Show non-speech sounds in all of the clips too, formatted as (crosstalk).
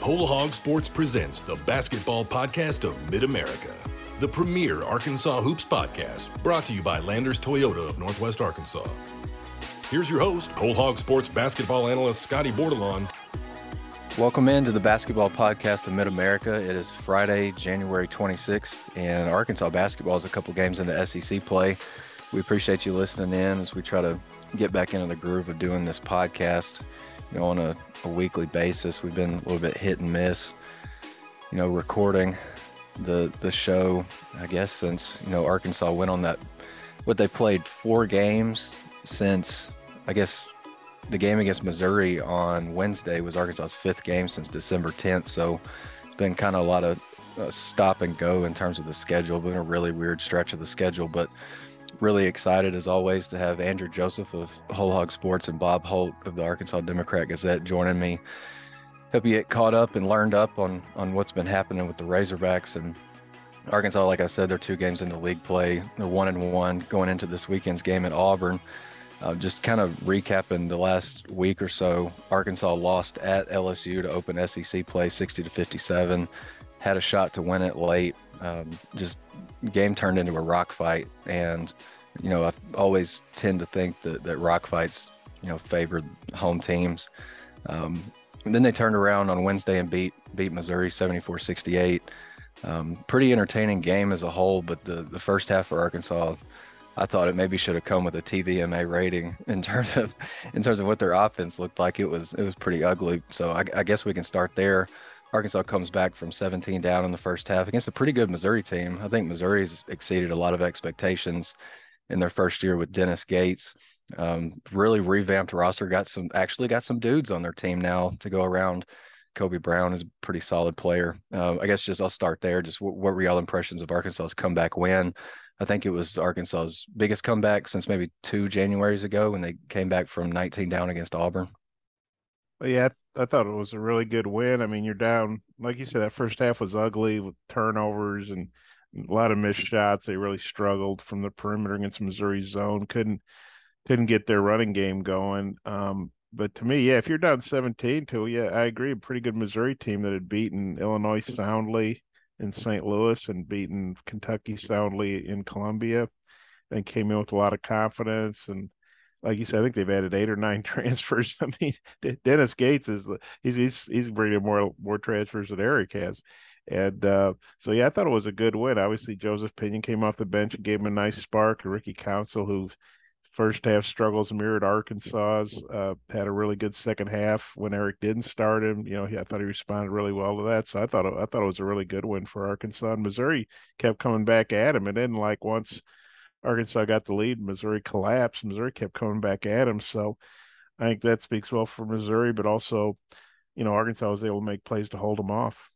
Whole Hog Sports presents the basketball podcast of Mid America, the premier Arkansas Hoops podcast, brought to you by Landers Toyota of Northwest Arkansas. Here's your host, Whole Hog Sports basketball analyst Scotty Bordelon. Welcome into the basketball podcast of Mid America. It is Friday, January 26th, and Arkansas basketball is a couple games into the SEC play. We appreciate you listening in as we try to get back into the groove of doing this podcast you know, on a, a weekly basis. We've been a little bit hit and miss, you know, recording the the show, I guess, since, you know, Arkansas went on that what they played four games since I guess the game against Missouri on Wednesday was Arkansas's fifth game since December 10th. So it's been kind of a lot of uh, stop and go in terms of the schedule. Been a really weird stretch of the schedule, but really excited as always to have Andrew Joseph of Whole Hog Sports and Bob Holt of the Arkansas Democrat Gazette joining me. Hope you get caught up and learned up on on what's been happening with the Razorbacks and Arkansas. Like I said, they're two games into league play. They're one and one going into this weekend's game at Auburn. Uh, just kind of recapping the last week or so, Arkansas lost at LSU to open SEC play 60 to 57. Had a shot to win it late. Um, just game turned into a rock fight, and you know I always tend to think that that rock fights you know favored home teams. Um, then they turned around on Wednesday and beat beat Missouri 74-68. Um, pretty entertaining game as a whole, but the the first half for Arkansas, I thought it maybe should have come with a TVMA rating (laughs) in terms of in terms of what their offense looked like. It was it was pretty ugly. So I, I guess we can start there. Arkansas comes back from 17 down in the first half against a pretty good Missouri team. I think Missouri's exceeded a lot of expectations in their first year with Dennis Gates. Um, really revamped roster. Got some actually got some dudes on their team now to go around. Kobe Brown is a pretty solid player. Uh, I guess just I'll start there. Just what, what were y'all impressions of Arkansas's comeback win? I think it was Arkansas's biggest comeback since maybe two Januaries ago when they came back from 19 down against Auburn. Yeah, I thought it was a really good win. I mean, you're down, like you said, that first half was ugly with turnovers and a lot of missed shots. They really struggled from the perimeter against Missouri zone. Couldn't couldn't get their running game going. Um, but to me, yeah, if you're down 17 to, yeah, I agree. A pretty good Missouri team that had beaten Illinois soundly in St. Louis and beaten Kentucky soundly in Columbia, and came in with a lot of confidence and like you said, I think they've added eight or nine (laughs) transfers. I mean, Dennis Gates is he's he's he's bringing more more transfers than Eric has, and uh, so yeah, I thought it was a good win. Obviously, Joseph Pinion came off the bench and gave him a nice spark. And Ricky Council, who first half struggles mirrored Arkansas's, uh, had a really good second half when Eric didn't start him. You know, he, I thought he responded really well to that. So I thought I thought it was a really good win for Arkansas. And Missouri kept coming back at him, and then like once Arkansas got the lead. Missouri collapsed. Missouri kept coming back at him. So I think that speaks well for Missouri, but also, you know, Arkansas was able to make plays to hold them off.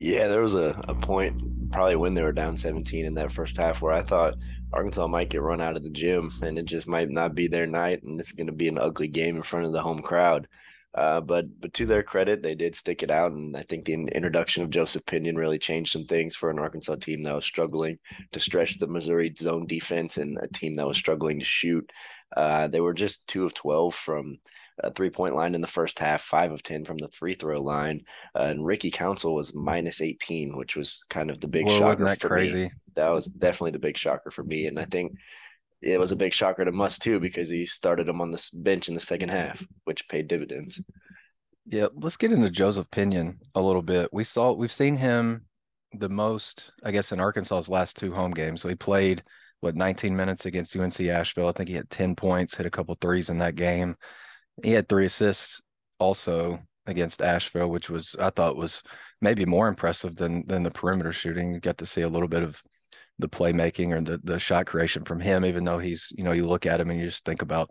Yeah, there was a, a point probably when they were down 17 in that first half where I thought Arkansas might get run out of the gym and it just might not be their night and it's going to be an ugly game in front of the home crowd. Uh, but but to their credit, they did stick it out, and I think the introduction of Joseph Pinion really changed some things for an Arkansas team that was struggling to stretch the Missouri zone defense and a team that was struggling to shoot. Uh, they were just two of twelve from a three point line in the first half, five of 10 from the free throw line. Uh, and Ricky Council was minus 18, which was kind of the big Whoa, shocker that for crazy? me. That was definitely the big shocker for me. And I think it was a big shocker to Muss too because he started him on the bench in the second half, which paid dividends. Yeah, let's get into Joseph Pinion a little bit. We saw we've seen him the most, I guess, in Arkansas's last two home games. So he played what 19 minutes against UNC Asheville. I think he had 10 points, hit a couple threes in that game. He had three assists also against Asheville, which was I thought was maybe more impressive than than the perimeter shooting. You got to see a little bit of the playmaking or the the shot creation from him, even though he's you know you look at him and you just think about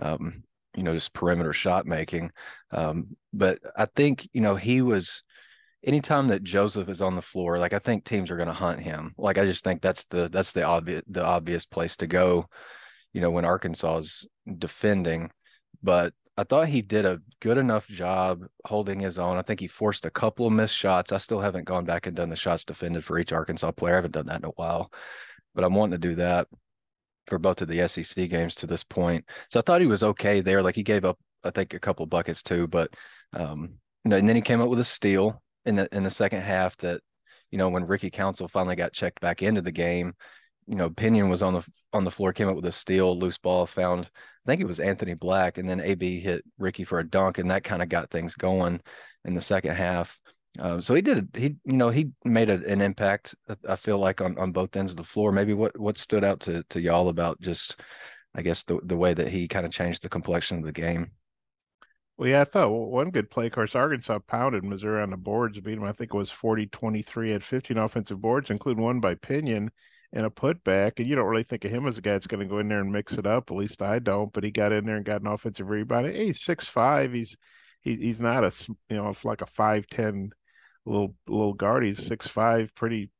um, you know just perimeter shot making. Um, but I think you know he was anytime that Joseph is on the floor, like I think teams are going to hunt him. Like I just think that's the that's the obvious the obvious place to go. You know when Arkansas is defending, but I thought he did a good enough job holding his own. I think he forced a couple of missed shots. I still haven't gone back and done the shots defended for each Arkansas player. I haven't done that in a while, but I'm wanting to do that for both of the SEC games to this point. So I thought he was okay there. Like he gave up I think a couple of buckets too. But um, you know, and then he came up with a steal in the in the second half that, you know, when Ricky Council finally got checked back into the game, you know, Pinion was on the on the floor, came up with a steal, loose ball, found I think it was Anthony Black, and then AB hit Ricky for a dunk, and that kind of got things going in the second half. Uh, so he did he you know he made a, an impact. I feel like on, on both ends of the floor. Maybe what what stood out to to y'all about just I guess the the way that he kind of changed the complexion of the game. Well, yeah, I thought one good play. Of course, Arkansas pounded Missouri on the boards, beat them. I think it was 40 23 at 15 offensive boards, including one by Pinion and a putback. And you don't really think of him as a guy that's going to go in there and mix it up. At least I don't. But he got in there and got an offensive rebound. Hey, he's six five. He's he, he's not a you know like a five ten little little guard. He's six five, pretty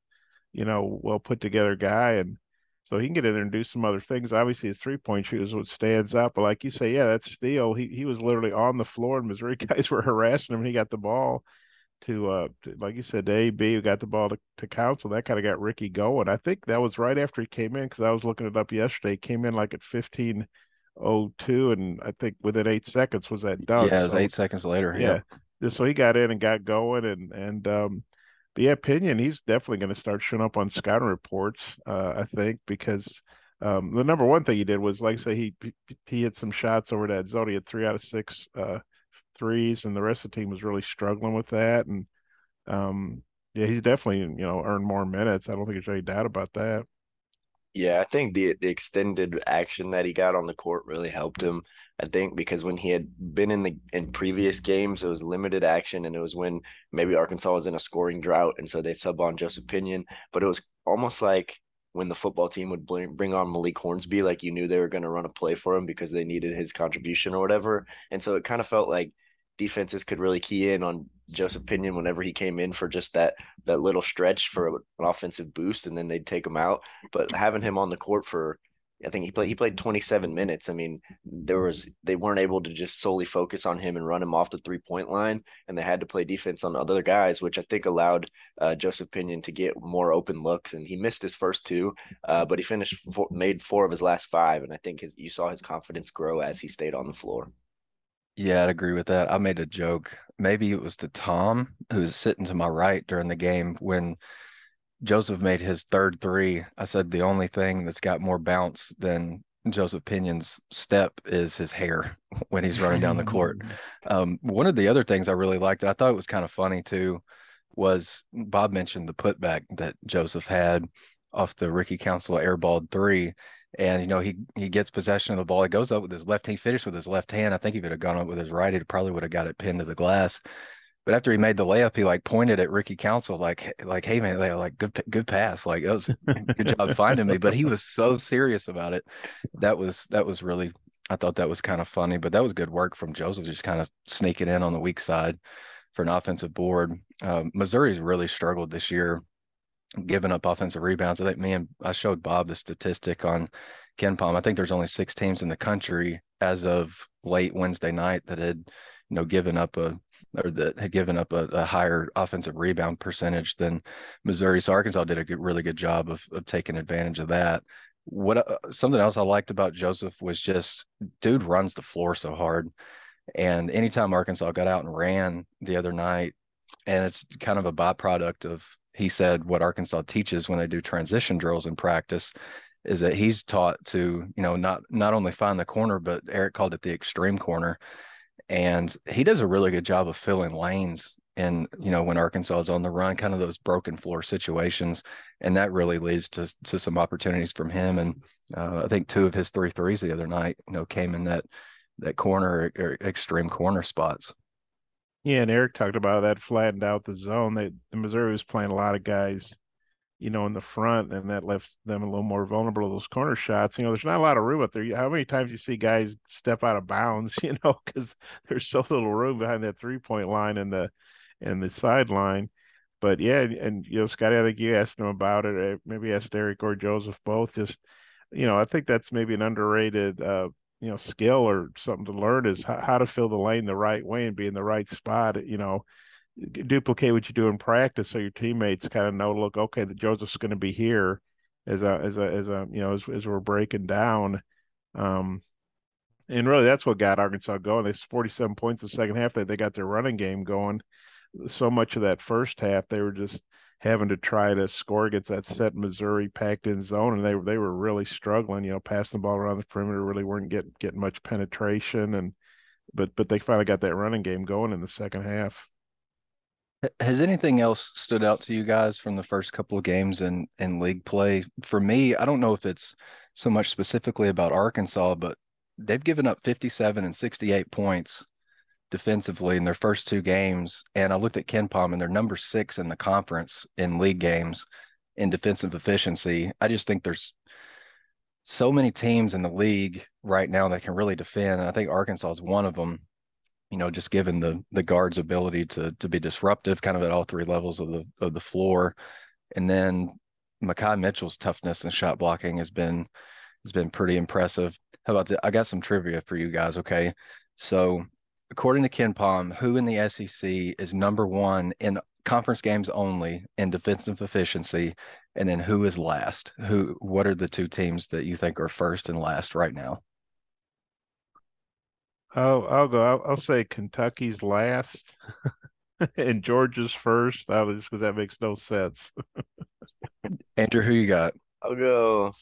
you know well put together guy, and so he can get in there and do some other things. Obviously, his three point shoot is what stands out. But like you say, yeah, that's steal. He he was literally on the floor, and Missouri (laughs) guys were harassing him. And he got the ball to, uh, to, like you said, AB who got the ball to, to Council. That kind of got Ricky going. I think that was right after he came in because I was looking it up yesterday. He came in like at fifteen oh two, and I think within eight seconds was that done. Yeah, it was so, eight seconds later. Yeah. yeah. So he got in and got going, and and um, but yeah, Pinion, he's definitely going to start showing up on scouting reports. Uh, I think because um, the number one thing he did was, like I say, he he hit some shots over that zone. He had three out of six uh, threes, and the rest of the team was really struggling with that. And um, yeah, he's definitely you know earned more minutes. I don't think there's any doubt about that. Yeah, I think the the extended action that he got on the court really helped him. I think because when he had been in the in previous games, it was limited action, and it was when maybe Arkansas was in a scoring drought, and so they sub on Joseph Pinion. But it was almost like when the football team would bring, bring on Malik Hornsby, like you knew they were going to run a play for him because they needed his contribution or whatever. And so it kind of felt like defenses could really key in on Joseph Pinion whenever he came in for just that that little stretch for an offensive boost, and then they'd take him out. But having him on the court for I think he played he played 27 minutes. I mean, there was they weren't able to just solely focus on him and run him off the three point line, and they had to play defense on other guys, which I think allowed uh, Joseph Pinion to get more open looks. And he missed his first two, uh, but he finished four, made four of his last five, and I think his you saw his confidence grow as he stayed on the floor. Yeah, I'd agree with that. I made a joke. Maybe it was to Tom, who was sitting to my right during the game when Joseph made his third three. I said the only thing that's got more bounce than Joseph Pinion's step is his hair (laughs) when he's running down the court. (laughs) Um, one of the other things I really liked, I thought it was kind of funny too, was Bob mentioned the putback that Joseph had off the Ricky Council airballed three. And you know, he he gets possession of the ball. He goes up with his left. He finished with his left hand. I think if it had gone up with his right, he probably would have got it pinned to the glass. But after he made the layup, he like pointed at Ricky Council, like, like, hey man, like good, good pass, like it was (laughs) good job finding me. But he was so serious about it. That was that was really, I thought that was kind of funny. But that was good work from Joseph, just kind of sneaking in on the weak side for an offensive board. Um, Missouri's really struggled this year, giving up offensive rebounds. I think me and I showed Bob the statistic on KenPom. I think there's only six teams in the country as of late Wednesday night that had, you know, given up a or that had given up a, a, higher offensive rebound percentage than Missouri. So Arkansas did a good, really good job of, of taking advantage of that. What uh, something else I liked about Joseph was just dude runs the floor so hard, and anytime Arkansas got out and ran the other night, and it's kind of a byproduct of he said what Arkansas teaches when they do transition drills in practice is that he's taught to you know not not only find the corner but Eric called it the extreme corner and he does a really good job of filling lanes and you know when Arkansas is on the run, kind of those broken floor situations, and that really leads to to some opportunities from him. And uh, I think two of his three threes the other night, you know, came in that that corner or extreme corner spots. Yeah, and Eric talked about that flattened out the zone. They Missouri was playing a lot of guys you know, in the front, and that left them a little more vulnerable to those corner shots. You know, there's not a lot of room up there. How many times you see guys step out of bounds, (laughs) you know, because there's so little room behind that three point line and the and the sideline. But yeah, and you know, Scotty, I think you asked him about it. Maybe asked Eric or Joseph both. Just you know, I think that's maybe an underrated uh, you know skill or something to learn is how, how to fill the lane the right way and be in the right spot. You know, duplicate what you do in practice so your teammates kind of know look okay the joseph's going to be here as a as a as a you know as, as we're breaking down um and really that's what got Arkansas going. They 47 points the second half. They they got their running game going. So much of that first half, they were just having to try to score against that set Missouri packed in zone, and they were they were really struggling. You know, passing the ball around the perimeter, really weren't getting getting much penetration, and but but they finally got that running game going in the second half. Has anything else stood out to you guys from the first couple of games in in league play? For me, I don't know if it's so much specifically about Arkansas, but they've given up 57 and 68 points defensively in their first two games. And I looked at KenPom and they're number six in the conference in league games in defensive efficiency. I just think there's so many teams in the league right now that can really defend. And I think Arkansas is one of them. You know, just given the the guards' ability to to be disruptive, kind of at all three levels of the of the floor, and then Makhi Mitchell's toughness and shot blocking has been has been pretty impressive. How about that? I got some trivia for you guys. Okay, so according to KenPom, who in the SEC is number one in conference games only in defensive efficiency, and then who is last? Who? What are the two teams that you think are first and last right now? Oh, I'll go. I'll, I'll say Kentucky's last, (laughs) and Georgia's first. Just because that makes no sense. (laughs) Andrew, who you got? I'll go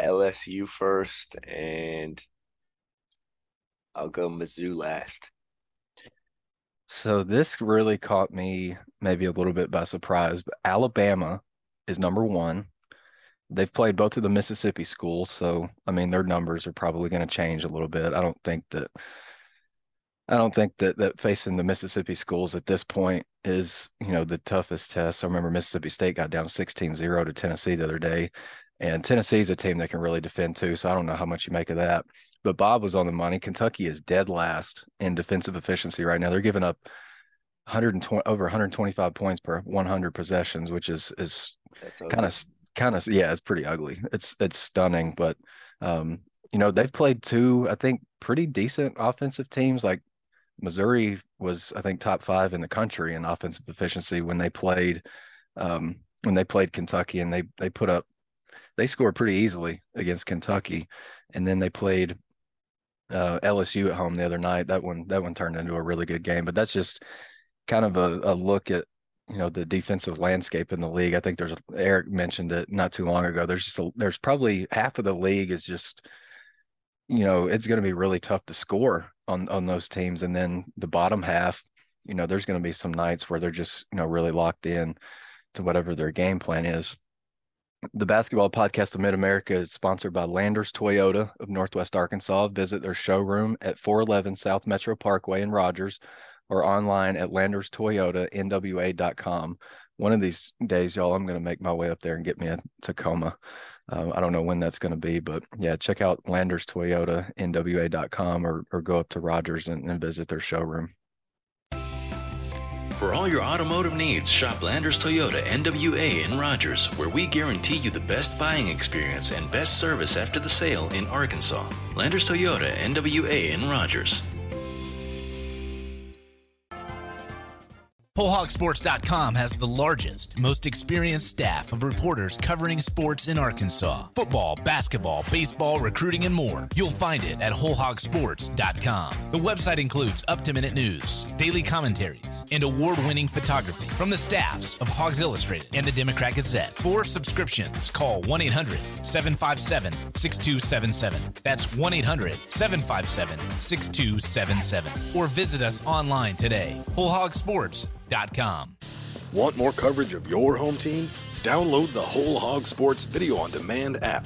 LSU first, and I'll go Mizzou last. So this really caught me maybe a little bit by surprise. But Alabama is number one. They've played both of the Mississippi schools, so I mean their numbers are probably going to change a little bit. I don't think that I don't think that that facing the Mississippi schools at this point is, you know, the toughest test. I remember Mississippi State got down 16-0 to Tennessee the other day. And Tennessee is a team that can really defend too. So I don't know how much you make of that. But Bob was on the money. Kentucky is dead last in defensive efficiency right now. They're giving up 120 over 125 points per 100 possessions, which is is kind of kind of yeah, it's pretty ugly. It's it's stunning, but um, you know they've played two, I think, pretty decent offensive teams. Like Missouri was, I think, top five in the country in offensive efficiency when they played um, when they played Kentucky, and they they put up they scored pretty easily against Kentucky, and then they played uh, LSU at home the other night. That one that one turned into a really good game. But that's just kind of a, a look at you know the defensive landscape in the league. I think there's Eric mentioned it not too long ago. There's just a, there's probably half of the league is just you know it's going to be really tough to score on on those teams, and then the bottom half, you know, there's going to be some nights where they're just you know really locked in to whatever their game plan is. The Basketball Podcast of Mid America is sponsored by Landers Toyota of Northwest Arkansas. Visit their showroom at 411 South Metro Parkway in Rogers or online at landerstoyotanwa.com. One of these days, y'all, I'm going to make my way up there and get me a Tacoma. Uh, I don't know when that's going to be, but yeah, check out Landers Toyota NWA.com or, or go up to Rogers and, and visit their showroom. For all your automotive needs, shop Landers Toyota NWA in Rogers, where we guarantee you the best buying experience and best service after the sale in Arkansas. Landers Toyota NWA in Rogers. WholeHogSports.com has the largest, most experienced staff of reporters covering sports in Arkansas football, basketball, baseball, recruiting, and more. You'll find it at WholeHogSports.com. The website includes up to minute news, daily commentaries, and award winning photography from the staffs of Hogs Illustrated and the Democrat Gazette. For subscriptions, call 1 800 757 6277. That's 1 800 757 6277. Or visit us online today. Want more coverage of your home team? Download the Whole Hog Sports Video on Demand app.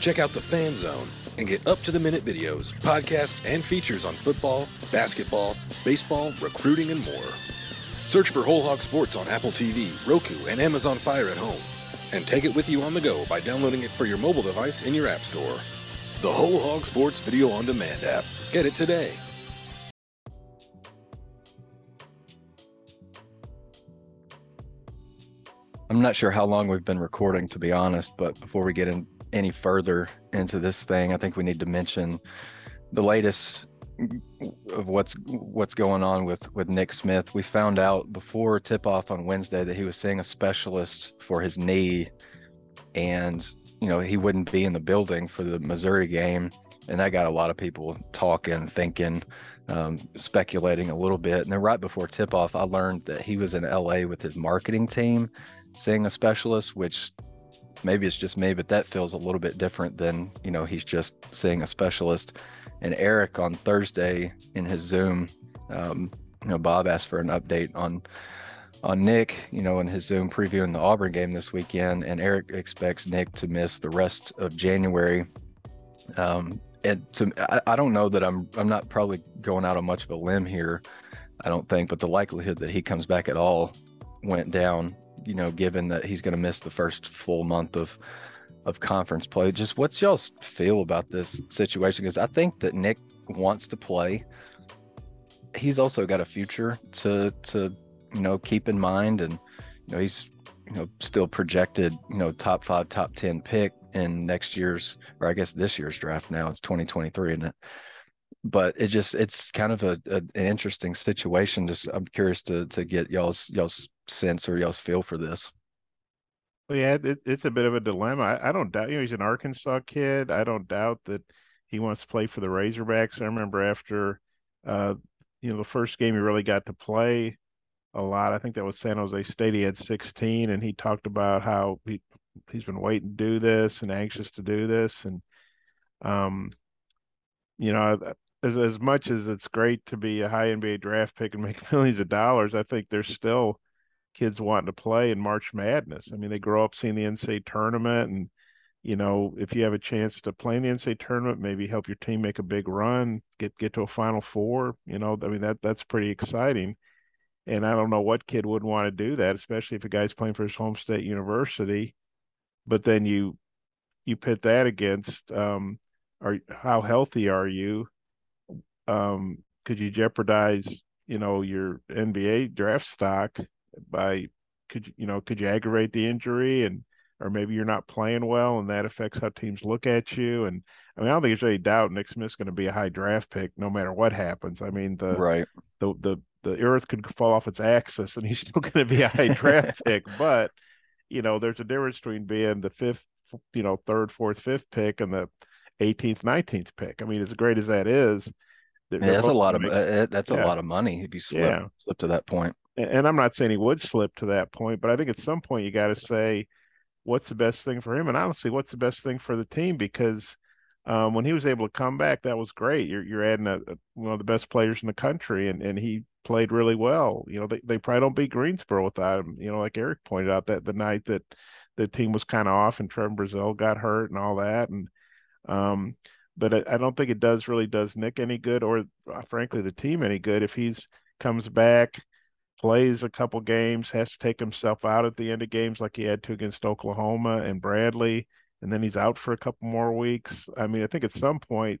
Check out the Fan Zone and get up to the minute videos, podcasts, and features on football, basketball, baseball, recruiting, and more. Search for Whole Hog Sports on Apple TV, Roku, and Amazon Fire at home. And take it with you on the go by downloading it for your mobile device in your App Store. The Whole Hog Sports Video on Demand app. Get it today. I'm not sure how long we've been recording, to be honest, but before we get in any further into this thing, I think we need to mention the latest of what's what's going on with with Nick Smith. We found out before tip off on Wednesday that he was seeing a specialist for his knee, and you know he wouldn't be in the building for the Missouri game. And that got a lot of people talking, thinking, um, speculating a little bit. And then right before tip off, I learned that he was in LA with his marketing team, seeing a specialist, which maybe it's just me, but that feels a little bit different than you know he's just seeing a specialist. And Eric on Thursday in his Zoom, um, you know, Bob asked for an update on on Nick, you know, in his Zoom previewing the Auburn game this weekend, and Eric expects Nick to miss the rest of January. Um, and to, I, I don't know that I'm I'm not probably going out on much of a limb here. I don't think, but the likelihood that he comes back at all went down. You know, given that he's going to miss the first full month of of conference play. Just what's y'all's feel about this situation? Because I think that Nick wants to play. He's also got a future to to you know keep in mind, and you know he's you know still projected you know top five, top ten pick in next year's or I guess this year's draft. Now it's 2023, isn't it? But it just it's kind of a, a an interesting situation. Just I'm curious to to get y'all's y'all's sense or y'all's feel for this. Well, yeah, it, it's a bit of a dilemma. I, I, don't doubt, you know, he's an Arkansas kid. I don't doubt that he wants to play for the Razorbacks. I remember after, uh, you know, the first game he really got to play a lot. I think that was San Jose State. He had 16, and he talked about how he he's been waiting to do this and anxious to do this, and um, you know, as as much as it's great to be a high NBA draft pick and make (laughs) millions of dollars, I think there's still kids wanting to play in March Madness. I mean, they grow up seeing the NCAA tournament, and you know, if you have a chance to play in the NCAA tournament, maybe help your team make a big run, get get to a Final Four. You know, I mean that that's pretty exciting. And I don't know what kid would want to do that, especially if a guy's playing for his home state university. But then you you pit that against um, are how healthy are you? Um, could you jeopardize you know your NBA draft stock by could you you know could you aggravate the injury and or maybe you're not playing well and that affects how teams look at you and I mean I don't think there's any doubt Nick Smith's going to be a high draft pick no matter what happens. I mean the right the the the earth could fall off its axis and he's (laughs) still going to be a high draft (laughs) pick but you know there's a difference between being the fifth you know third fourth fifth pick and the 18th 19th pick. I mean as great as that is yeah, that's a lot of make, uh, that's yeah. a lot of money if you slip, yeah. slip to that point. point and I'm not saying he would slip to that point, but I think at some point you got to say, what's the best thing for him? And honestly, what's the best thing for the team? Because um, when he was able to come back, that was great. You're you're adding a, a, one of the best players in the country, and and he played really well. You know, they, they probably don't beat Greensboro without him. You know, like Eric pointed out that the night that the team was kind of off and Trevor Brazile got hurt and all that, and um, but I, I don't think it does really does Nick any good or uh, frankly the team any good if he's comes back plays a couple games, has to take himself out at the end of games like he had to against Oklahoma and Bradley, and then he's out for a couple more weeks. I mean, I think at some point,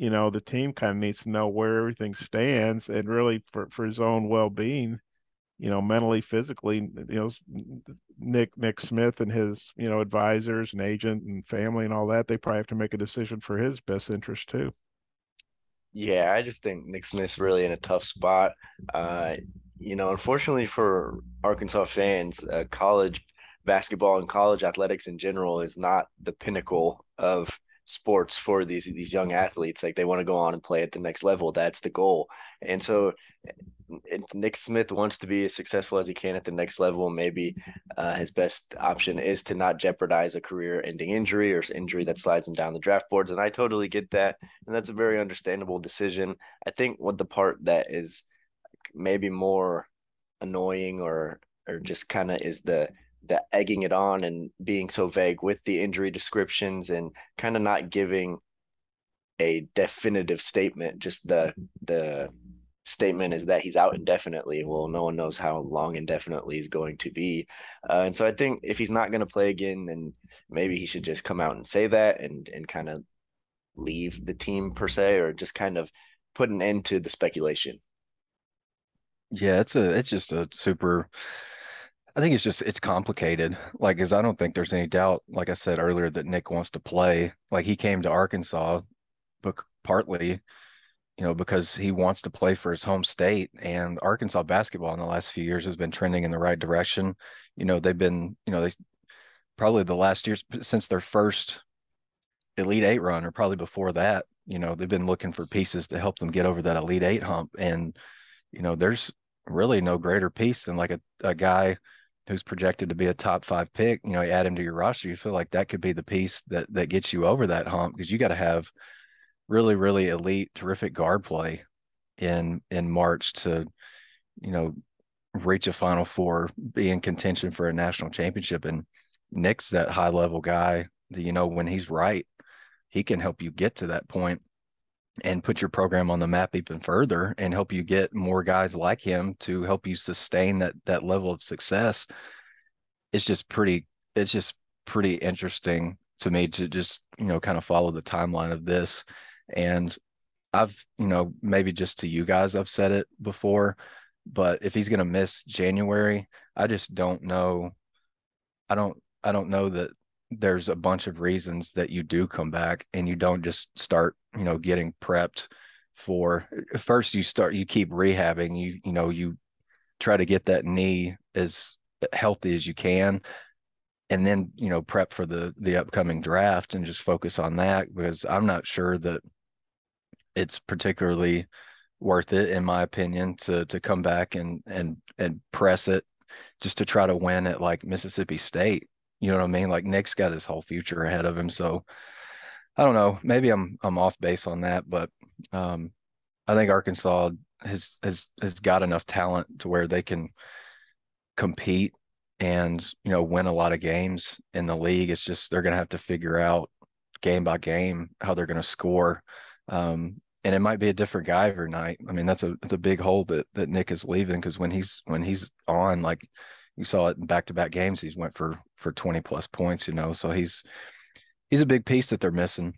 you know, the team kind of needs to know where everything stands and really for, for his own well being, you know, mentally, physically, you know, Nick Nick Smith and his, you know, advisors and agent and family and all that, they probably have to make a decision for his best interest too. Yeah, I just think Nick Smith's really in a tough spot. Uh, you know, unfortunately for Arkansas fans, uh, college basketball and college athletics in general is not the pinnacle of sports for these these young athletes. Like they want to go on and play at the next level. That's the goal. And so, Nick Smith wants to be as successful as he can at the next level. Maybe uh, his best option is to not jeopardize a career-ending injury or injury that slides him down the draft boards. And I totally get that, and that's a very understandable decision. I think what the part that is maybe more annoying or or just kind of is the the egging it on and being so vague with the injury descriptions and kind of not giving a definitive statement just the the statement is that he's out indefinitely. Well no one knows how long indefinitely he's going to be. Uh, and so i think if he's not going to play again then maybe he should just come out and say that and and kind of leave the team per se or just kind of put an end to the speculation. Yeah, it's a it's just a super I think it's just it's complicated. Like, cause I don't think there's any doubt, like I said earlier, that Nick wants to play. Like he came to Arkansas, but partly, you know, because he wants to play for his home state. And Arkansas basketball in the last few years has been trending in the right direction. You know, they've been, you know, they probably the last years since their first Elite Eight run, or probably before that. You know, they've been looking for pieces to help them get over that Elite Eight hump, and you know, there's really no greater piece than like a, a guy who's projected to be a top five pick. You know, you add him to your roster, you feel like that could be the piece that that gets you over that hump because you got to have really, really elite, terrific guard play in in March to, you know, reach a Final Four, be in contention for a national championship. And Nick's that high level guy that you know when he's right, he can help you get to that point and put your program on the map even further and help you get more guys like him to help you sustain that that level of success. It's just pretty it's just pretty interesting to me to just, you know, kind of follow the timeline of this. And I've, you know, maybe just to you guys, I've said it before, but if he's going to miss January, I just don't know. I don't, I don't know that there's a bunch of reasons that you do come back and you don't just start, you know, getting prepped for eh, first you start, you keep rehabbing, you, you know, you try to get that knee as eh, healthy as you can and then you know prep for the the upcoming draft and just focus on that because i'm not sure that it's particularly worth it in my opinion to to come back and and and press it just to try to win at like Mississippi State. You know what I mean? Like Nick's got his whole future ahead of him. So I don't know. Maybe I'm I'm off base on that, but um, I think Arkansas has has has got enough talent to where they can compete and you know win a lot of games in the league. It's just they're going to have to figure out game by game how they're going to score. Um, and it might be a different guy every night. I mean, that's a that's a big hole that that Nick is leaving because when he's when he's on, like you saw it in back to back games, he's went for for twenty plus points. You know, so he's he's a big piece that they're missing.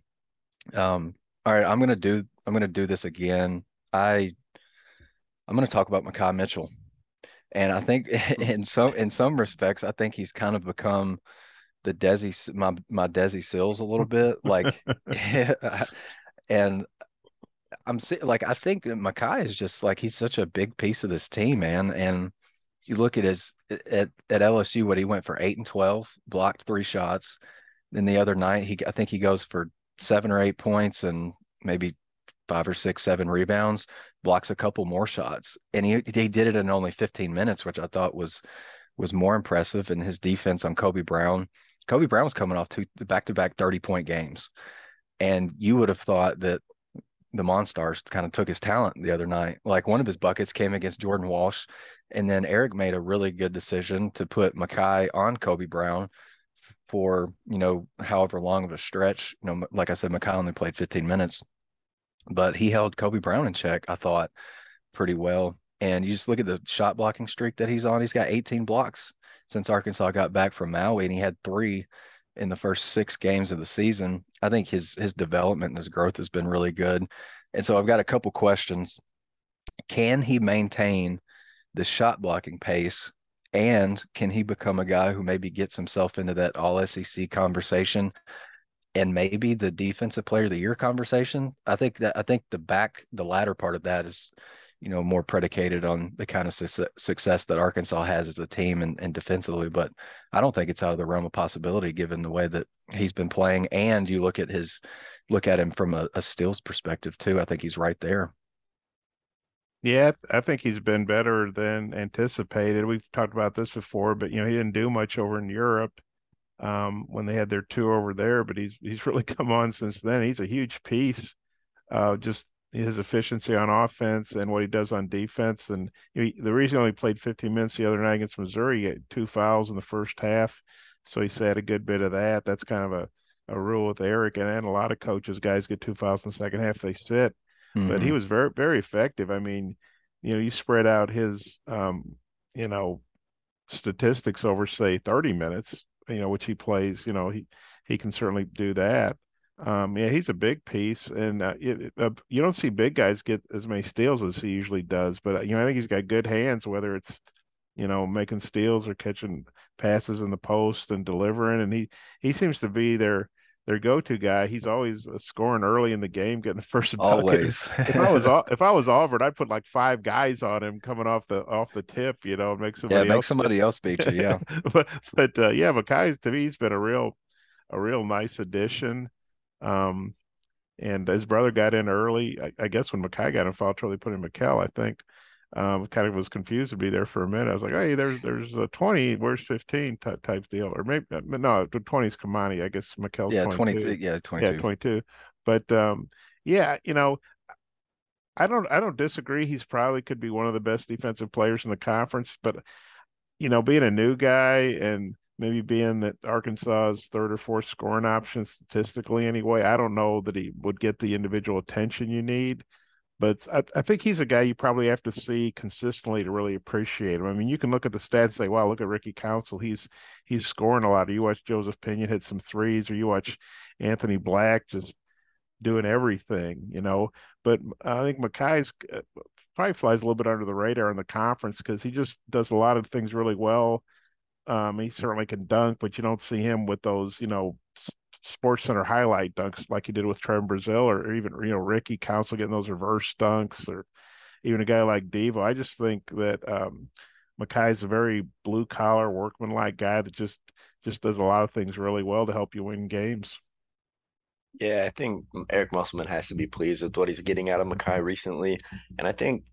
Um, all right, I'm gonna do I'm gonna do this again. I I'm gonna talk about Makhi Mitchell, and I think (laughs) in some in some respects, I think he's kind of become the Desi my my Desi Sills a little bit like (laughs) (laughs) and I'm like I think Makhi is just like he's such a big piece of this team, man. And you look at his at at LSU, what he went for eight and twelve, blocked three shots. Then the other night, he I think he goes for seven or eight points and maybe five or six, seven rebounds, blocks a couple more shots, and he he did it in only 15 minutes, which I thought was was more impressive. And his defense on Kobe Brown, Kobe Brown was coming off two back to back 30 point games, and you would have thought that the Monstars kind of took his talent the other night. Like one of his buckets came against Jordan Walsh, and then Eric made a really good decision to put Makhi on Kobe Brown for you know however long of a stretch. You know, like I said, Makhi only played 15 minutes, but he held Kobe Brown in check. I thought pretty well. And you just look at the shot blocking streak that he's on. He's got 18 blocks since Arkansas got back from Maui, and he had three in the first six games of the season. I think his his development and his growth has been really good. And so I've got a couple questions. Can he maintain the shot blocking pace? And can he become a guy who maybe gets himself into that all SEC conversation and maybe the defensive player of the year conversation? I think that I think the back the latter part of that is you know, more predicated on the kind of su- success that Arkansas has as a team and, and defensively. But I don't think it's out of the realm of possibility given the way that he's been playing. And you look at his look at him from a, a steals perspective too. I think he's right there. Yeah, I think he's been better than anticipated. We've talked about this before, but you know, he didn't do much over in Europe um, when they had their tour over there, but he's he's (laughs) really come on since then. He's a huge piece. Uh, just his efficiency on offense and what he does on defense. And he, the reason he only played 15 minutes the other night against Missouri, he had two fouls in the first half. So he said a good bit of that. That's kind of a, a rule with Eric. And, and a lot of coaches, guys get two fouls in the second half, they sit. Mm-hmm. But he mm-hmm. was very, very effective. I mean, you know, you spread out his, um, you know, statistics over, say, 30 minutes, you know, which he plays, you know, he, he can certainly do that. Um, yeah, he's a big piece, and uh, it, uh, you don't see big guys get as many steals as he usually does. But uh, you know, I think he's got good hands, whether it's you know making steals or catching passes in the post and delivering. And he he seems to be their their go-to guy. He's always uh, scoring early in the game, getting the first. (laughs) Always. if I was (laughs) if I was Auburn, I'd put like five guys on him coming off the off the tip. You know, make somebody yeah, make else somebody else beat you. Yeah, (laughs) but but uh, yeah, Makhi's to me, he's been a real a real nice addition. Um, and his brother got in early. I, I guess when Makhi got in foul trouble, they put in Makhel, I think. Um, kind of was confused to be there for a minute. I was like, hey, there's there's a 20, where's 15 type, type deal. Or maybe, uh, no, the 20 is Kamani. I guess Makhel's yeah, 22. 22. Yeah, 22. Yeah, 22. But um, yeah, you know, I don't I don't disagree. He's probably could be one of the best defensive players in the conference, but you know, being a new guy and maybe being that Arkansas's third or fourth scoring option statistically anyway, I don't know that he would get the individual attention you need. But I, I, think he's a guy you probably have to see consistently to really appreciate him. I mean, you can look at the stats and say, wow, look at Ricky Council. He's he's scoring a lot. Or you watch Joseph Pinion hit some threes, or you watch Anthony Black just doing everything, you know. But I think Makhi's uh, probably flies a little bit under the radar in the conference because he just does a lot of things really well. Um, he certainly can dunk, but you don't see him with those, you know, Sports Center highlight dunks like he did with Trevon Brazile or even you know Ricky Council getting those reverse dunks, or even a guy like Devo. I just think that um, Makhi's a very blue collar, workman-like guy that just just does a lot of things really well to help you win games. Yeah, I think Eric Musselman has to be pleased with what he's getting out of Makhi recently. And I think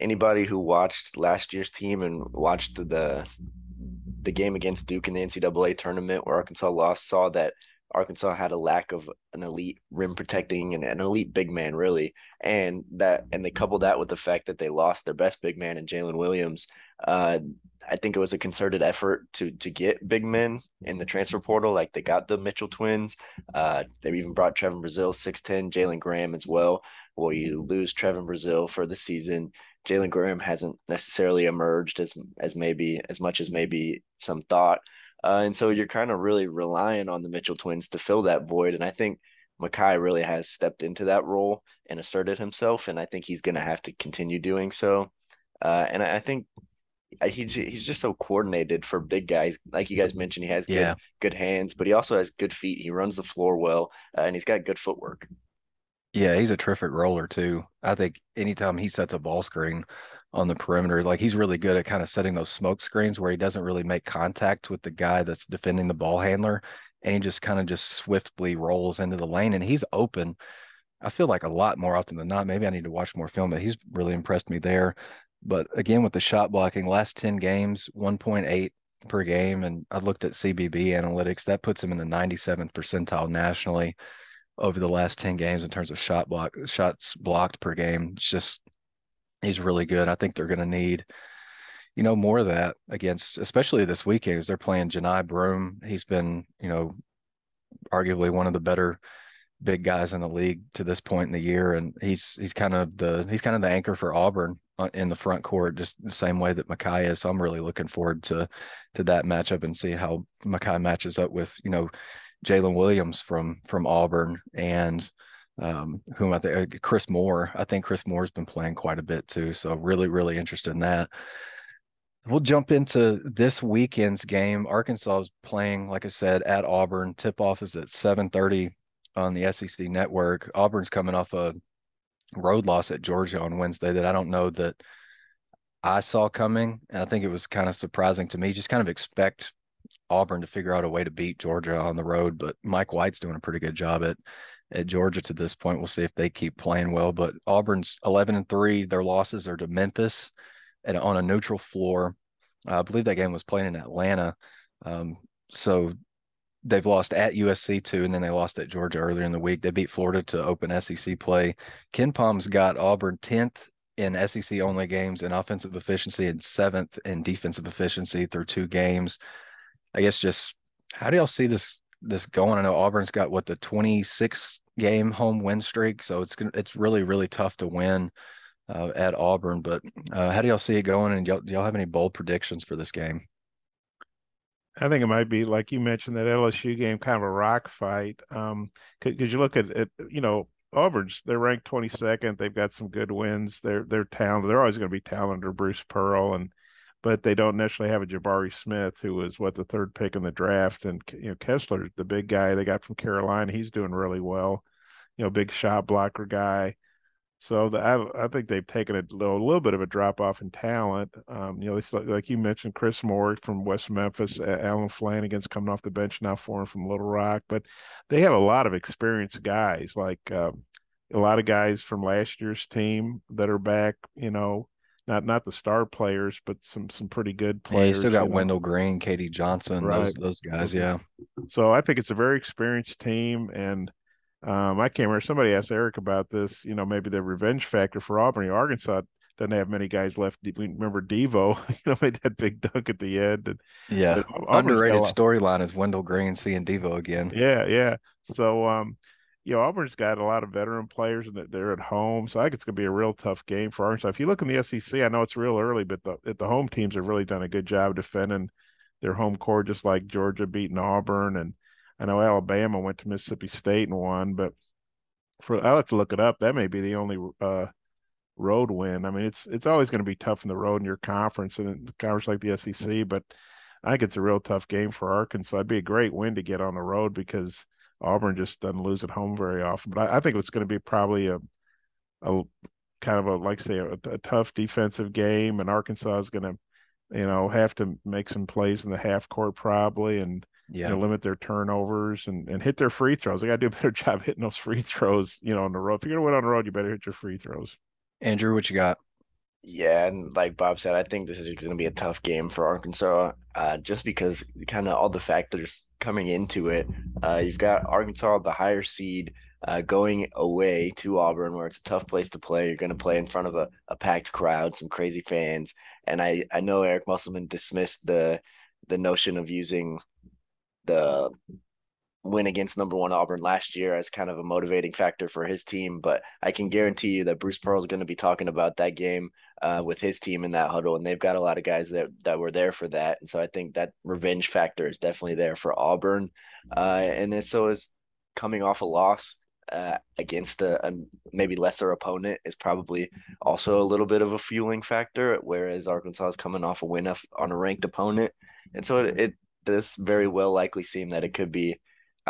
anybody who watched last year's team and watched the the game against Duke in the NCAA tournament where Arkansas lost saw that Arkansas had a lack of an elite rim protecting and an elite big man, really, and that and they coupled that with the fact that they lost their best big man in Jaylin Williams. Uh, I think it was a concerted effort to to get big men in the transfer portal. Like they got the Mitchell twins. Uh, they even brought Trevon Brazile, six ten, Jalen Graham as well. Well, you lose Trevon Brazile for the season. Jalen Graham hasn't necessarily emerged as as maybe as much as maybe some thought. Uh, and so you're kind of really relying on the Mitchell twins to fill that void. And I think Makhi really has stepped into that role and asserted himself. And I think he's going to have to continue doing so. Uh, and I, I think he's he's just so coordinated for big guys. Like you guys mentioned, he has good yeah. good hands, but he also has good feet. He runs the floor well, uh, and he's got good footwork. Yeah, he's a terrific roller too. I think anytime he sets a ball screen, on the perimeter. Like he's really good at kind of setting those smoke screens where he doesn't really make contact with the guy that's defending the ball handler. And he just kind of just swiftly rolls into the lane and he's open. I feel like a lot more often than not. Maybe I need to watch more film, but he's really impressed me there. But again, with the shot blocking, last 10 games, 1.8 per game. And I looked at CBB analytics, that puts him in the 97th percentile nationally over the last 10 games in terms of shot block shots blocked per game. It's just he's really good. I think they're going to need, you know, more of that against, especially this weekend, as they're playing Johni Broome. He's been, you know, arguably one of the better big guys in the league to this point in the year, and he's he's kind of the he's kind of the anchor for Auburn uh, in the front court, just the same way that Makhi is. So I'm really looking forward to to that matchup and see how Makhi matches up with you know Jaylin Williams from from Auburn and um, whom I think uh, Chris Moore. I think Chris Moore's been playing quite a bit too. So really, really interested in that. We'll jump into this weekend's game. Arkansas is playing, like I said, at Auburn. Tip off is at 7:30 on the SEC network. Auburn's coming off a road loss at Georgia on Wednesday that I don't know that I saw coming. And I think it was kind of surprising to me. Just kind of expect Auburn to figure out a way to beat Georgia on the road, but Mike White's doing a pretty good job at at Georgia to this point. We'll see if they keep playing well. But Auburn's 11 and three. Their losses are to Memphis and on a neutral floor. I believe that game was playing in Atlanta. Um, so they've lost at USC too, and then they lost at Georgia earlier in the week. They beat Florida to open SEC play. KenPom's got Auburn 10th in SEC only games in offensive efficiency and seventh in defensive efficiency through two games. I guess just how do y'all see this this going. I know Auburn's got what the 26 game home win streak, so it's it's really really tough to win uh, at Auburn. But uh, how do y'all see it going? And y'all, do y'all have any bold predictions for this game? I think it might be like you mentioned that LSU game, kind of a rock fight. Um, because you look at you know, Auburn's they're ranked 22nd. They've got some good wins. They're they're talented. They're always going to be talented Bruce Pearl, and but they don't necessarily have a Jabari Smith, who was what the third pick in the draft, and you know Kessler, the big guy they got from Carolina, he's doing really well. You know, big shot blocker guy. So the, I, I think they've taken a little, a little bit of a drop off in talent. Um, you know, like you mentioned, Chris Moore from West Memphis, Allen Flanagan's coming off the bench now for him from Little Rock, but they have a lot of experienced guys, like uh, a lot of guys from last year's team that are back. You know, not not the star players, but some some pretty good players. Yeah, you still got you Wendell Green, KD Johnson, right. those those guys. Yeah. So I think it's a very experienced team, and um, I can't remember. Somebody asked Eric about this. You know, maybe the revenge factor for Auburn. Arkansas doesn't have many guys left. We remember Devo, (laughs) you know, made that big dunk at the end. And, yeah, underrated storyline is Wendell Green seeing Devo again. Yeah, yeah. So, um, you know, Auburn's got a lot of veteran players and they're at home. So I think it's going to be a real tough game for Arkansas. If you look in the SEC, I know it's real early, but the, the home teams have really done a good job defending their home court, just like Georgia beating Auburn and I know Alabama went to Mississippi State and won, but for I'll have to look it up. That may be the only uh, road win. I mean, it's it's always going to be tough in the road in your conference and in a conference like the SEC, but I think it's a real tough game for Arkansas. It'd be a great win to get on the road because Auburn just doesn't lose at home very often. But I, I think it's going to be probably a a kind of a like say a, a tough defensive game, and Arkansas is going to you know have to make some plays in the half court probably and yeah. You know, limit their turnovers and, and hit their free throws. They got to do a (laughs) better job hitting those free throws, you know, on the road. If you're going to win on the road, you better hit your free throws. Andrew, what you got? Yeah, and like Bob said, I think this is going to be a tough game for Arkansas, uh, just because kind of all the factors coming into it. Uh, you've got Arkansas, the higher seed, uh, going away to Auburn, where it's a tough place to play. You're going to play in front of a, a packed crowd, some crazy fans, and I I know Eric Musselman dismissed the the notion of using the win against number one Auburn last year as kind of a motivating factor for his team. But I can guarantee you that Bruce Pearl is going to be talking about that game uh, with his team in that huddle, and they've got a lot of guys that that were there for that. And so I think that revenge factor is definitely there for Auburn. Uh, and then so is coming off a loss. Uh, against a, a, maybe lesser opponent is probably also a little bit of a fueling factor, whereas Arkansas is coming off a win on a ranked opponent, and so it, it does very well likely seem that it could be.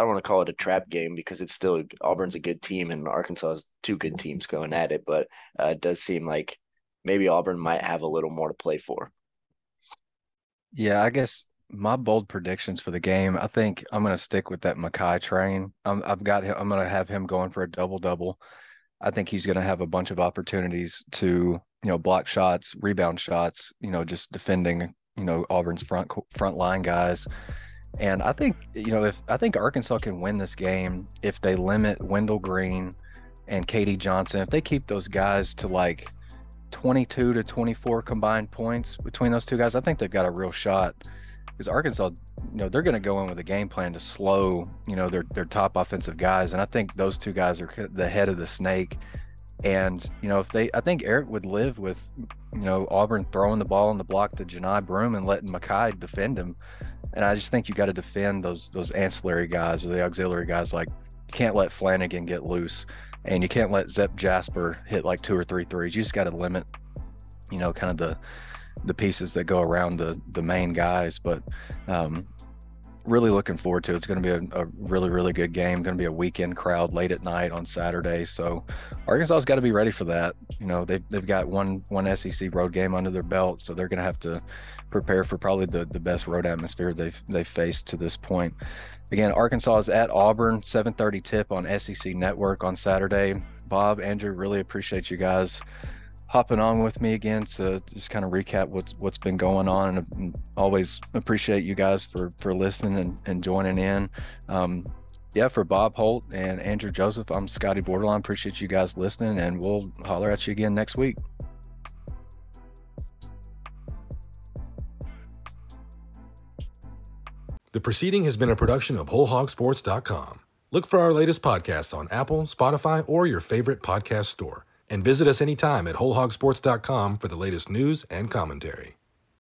I don't want to call it a trap game because it's still Auburn's a good team and Arkansas is two good teams going at it, but uh, it does seem like maybe Auburn might have a little more to play for. Yeah, I guess my bold predictions for the game. I think I'm going to stick with that Makhi train. i have got him. I'm going to have him going for a double double. I think he's going to have a bunch of opportunities to you know block shots, rebound shots. You know, just defending you know Auburn's front front line guys. And I think you know if I think Arkansas can win this game if they limit Wendell Green and KD Johnson. If they keep those guys to like 22 to 24 combined points between those two guys, I think they've got a real shot. Because Arkansas, you know, they're going to go in with a game plan to slow, you know, their their top offensive guys, and I think those two guys are the head of the snake. And you know, if they, I think Eric would live with, you know, Auburn throwing the ball in the block to Johni Broome and letting Makhi defend him. And I just think you got to defend those those ancillary guys or the auxiliary guys. Like you can't let Flanagan get loose, and you can't let Zep Jasper hit like two or three threes. You just got to limit, you know, kind of the the pieces that go around the the main guys. But um, really looking forward to it. It's going to be a, a, really, really good game. Going to be a weekend crowd late at night on Saturday. So Arkansas's got to be ready for that. You know, they've, they've got one one SEC road game under their belt, so they're going to have to prepare for probably the, the best road atmosphere they've they've faced to this point. Again, Arkansas is at Auburn, 7:30 tip on SEC Network on Saturday. Bob, Andrew, really appreciate you guys hopping on with me again to just kind of recap what's what's been going on and always appreciate you guys for for listening and, and joining in. Um, yeah for bob holt and andrew joseph i'm scottie bordelon. Appreciate you guys listening and we'll holler at you again next week. The proceeding has been a production of wholehogsports.com look for our latest podcasts on apple spotify or your favorite podcast store and visit us anytime at wholehogsports.com for the latest news and commentary.